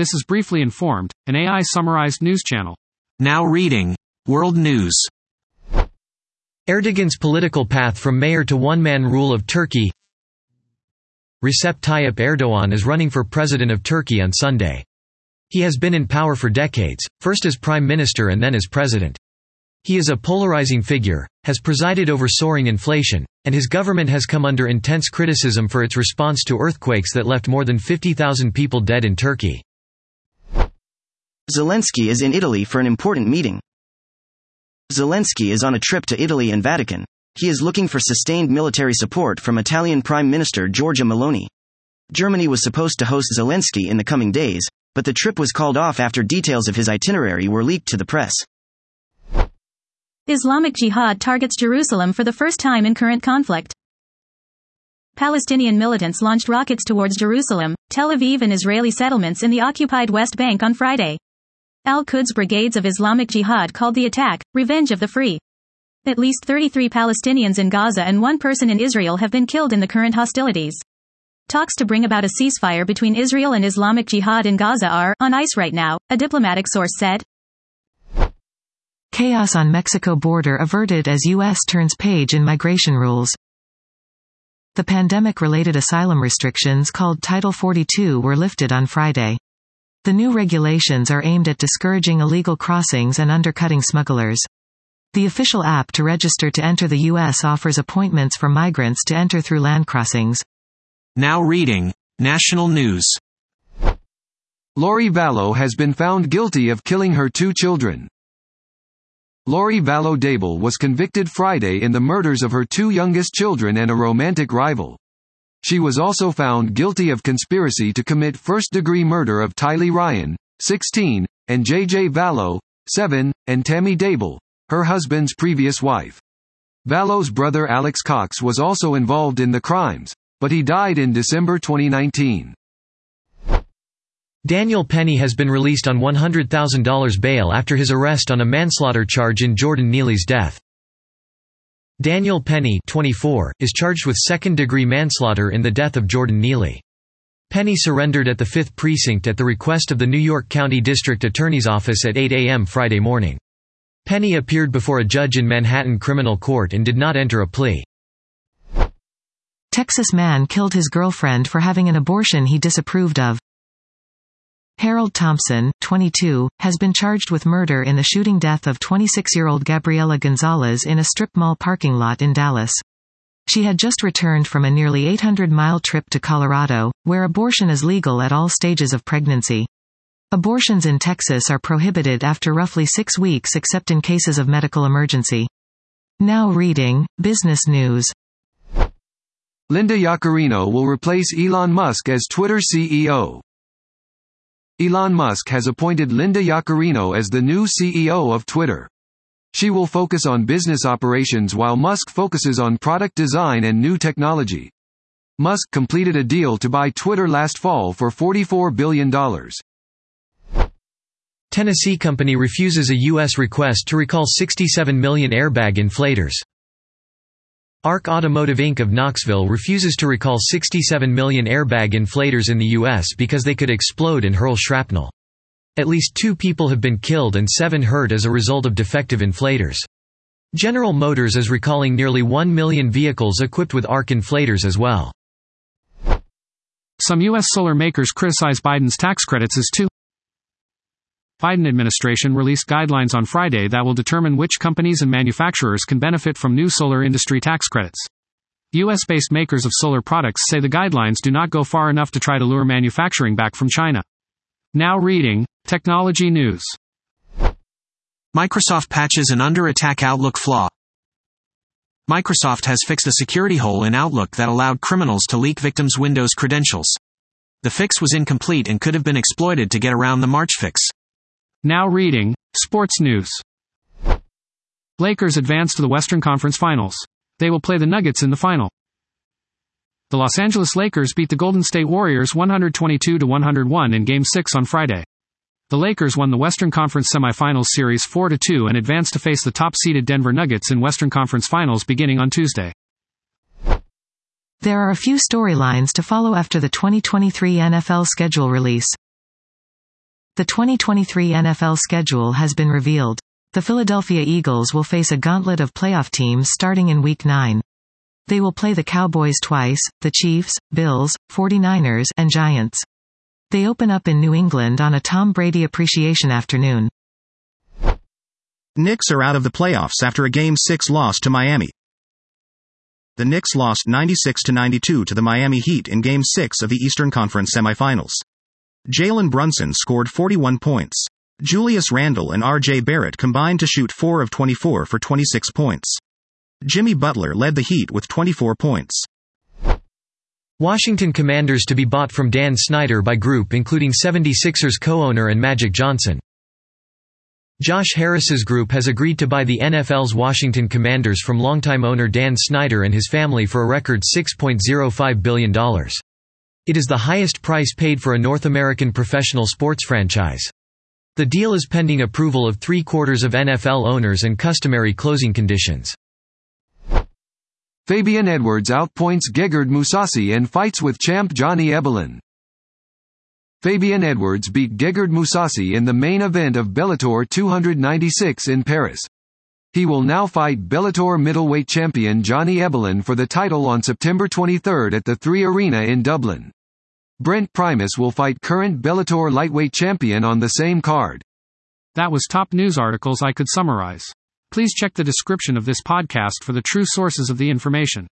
This is Briefly Informed, an AI summarized news channel. Now reading World News. Erdogan's political path from mayor to one-man rule of Turkey Recep Tayyip Erdogan is running for president of Turkey on Sunday. He has been in power for decades, first as prime minister and then as president. He is a polarizing figure, has presided over soaring inflation, and his government has come under intense criticism for its response to earthquakes that left more than 50,000 people dead in Turkey. Zelensky is in Italy for an important meeting. Zelensky is on a trip to Italy and Vatican. He is looking for sustained military support from Italian Prime Minister Giorgia Meloni. Germany was supposed to host Zelensky in the coming days, but the trip was called off after details of his itinerary were leaked to the press. Islamic Jihad targets Jerusalem for the first time in current conflict. Palestinian militants launched rockets towards Jerusalem, Tel Aviv and Israeli settlements in the occupied West Bank on Friday. Al-Quds brigades of Islamic Jihad called the attack, Revenge of the Free. At least 33 Palestinians in Gaza and one person in Israel have been killed in the current hostilities. Talks to bring about a ceasefire between Israel and Islamic Jihad in Gaza are on ice right now, a diplomatic source said. Chaos on Mexico border averted as U.S. turns page in migration rules. The pandemic-related asylum restrictions called Title 42 were lifted on Friday. The new regulations are aimed at discouraging illegal crossings and undercutting smugglers. The official app to register to enter the U.S. offers appointments for migrants to enter through land crossings. Now reading National News. Lori Vallow has been found guilty of killing her two children. Lori Vallow Daybell was convicted Friday in the murders of her two youngest children and a romantic rival. She was also found guilty of conspiracy to commit first-degree murder of Tylee Ryan, 16, and J.J. Vallow, 7, and Tammy Daybell, her husband's previous wife. Vallow's brother Alex Cox was also involved in the crimes, but he died in December 2019. Daniel Penny has been released on $100,000 bail after his arrest on a manslaughter charge in Jordan Neely's death. Daniel Penny 24, is charged with second-degree manslaughter in the death of Jordan Neely. Penny surrendered at the 5th Precinct at the request of the New York County District Attorney's Office at 8 a.m. Friday morning. Penny appeared before a judge in Manhattan Criminal Court and did not enter a plea. Texas man killed his girlfriend for having an abortion he disapproved of. Harold Thompson, 22, has been charged with murder in the shooting death of 26-year-old Gabriela Gonzalez in a strip mall parking lot in Dallas. She had just returned from a nearly 800-mile trip to Colorado, where abortion is legal at all stages of pregnancy. Abortions in Texas are prohibited after roughly six weeks except in cases of medical emergency. Now reading, Business News. Linda Yaccarino will replace Elon Musk as Twitter CEO. Elon Musk has appointed Linda Yaccarino as the new CEO of Twitter. She will focus on business operations while Musk focuses on product design and new technology. Musk completed a deal to buy Twitter last fall for $44 billion. Tennessee company refuses a U.S. request to recall 67 million airbag inflators. ARC Automotive Inc. of Knoxville refuses to recall 67 million airbag inflators in the U.S. because they could explode and hurl shrapnel. At least two people have been killed and seven hurt as a result of defective inflators. General Motors is recalling nearly 1 million vehicles equipped with ARC inflators as well. Some U.S. solar makers criticize Biden's tax credits as too Biden administration released guidelines on Friday that will determine which companies and manufacturers can benefit from new solar industry tax credits. US based makers of solar products say the guidelines do not go far enough to try to lure manufacturing back from China. Now reading Technology News. Microsoft patches an under attack Outlook flaw. Microsoft has fixed a security hole in Outlook that allowed criminals to leak victims' Windows credentials. The fix was incomplete and could have been exploited to get around the March fix. Now reading Sports News. Lakers advance to the Western Conference Finals. They will play the Nuggets in the final. The Los Angeles Lakers beat the Golden State Warriors 122 to 101 in Game 6 on Friday. The Lakers won the Western Conference Semifinals Series 4 to 2 and advanced to face the top-seeded Denver Nuggets in Western Conference Finals beginning on Tuesday. There are a few storylines to follow after the 2023 NFL schedule release. The 2023 NFL schedule has been revealed. The Philadelphia Eagles will face a gauntlet of playoff teams starting in Week 9. They will play the Cowboys twice, the Chiefs, Bills, 49ers, and Giants. They open up in New England on a Tom Brady appreciation afternoon. Knicks are out of the playoffs after a Game 6 loss to Miami. The Knicks lost 96 92 to the Miami Heat in Game 6 of the Eastern Conference semifinals. Jalen Brunson scored 41 points. Julius Randle and RJ Barrett combined to shoot 4 of 24 for 26 points. Jimmy Butler led the Heat with 24 points. Washington Commanders to be bought from Dan Snyder by group including 76ers co-owner and Magic Johnson. Josh Harris's group has agreed to buy the NFL's Washington Commanders from longtime owner Dan Snyder and his family for a record $6.05 billion. It is the highest price paid for a North American professional sports franchise. The deal is pending approval of three quarters of NFL owners and customary closing conditions. Fabian Edwards outpoints Gegard Mousasi and fights with champ Johnny Eblen. Fabian Edwards beat Gegard Mousasi in the main event of Bellator 296 in Paris. He will now fight Bellator middleweight champion Johnny Eblen for the title on September 23 at the 3 Arena in Dublin. Brent Primus will fight current Bellator lightweight champion on the same card. That was top news articles I could summarize. Please check the description of this podcast for the true sources of the information.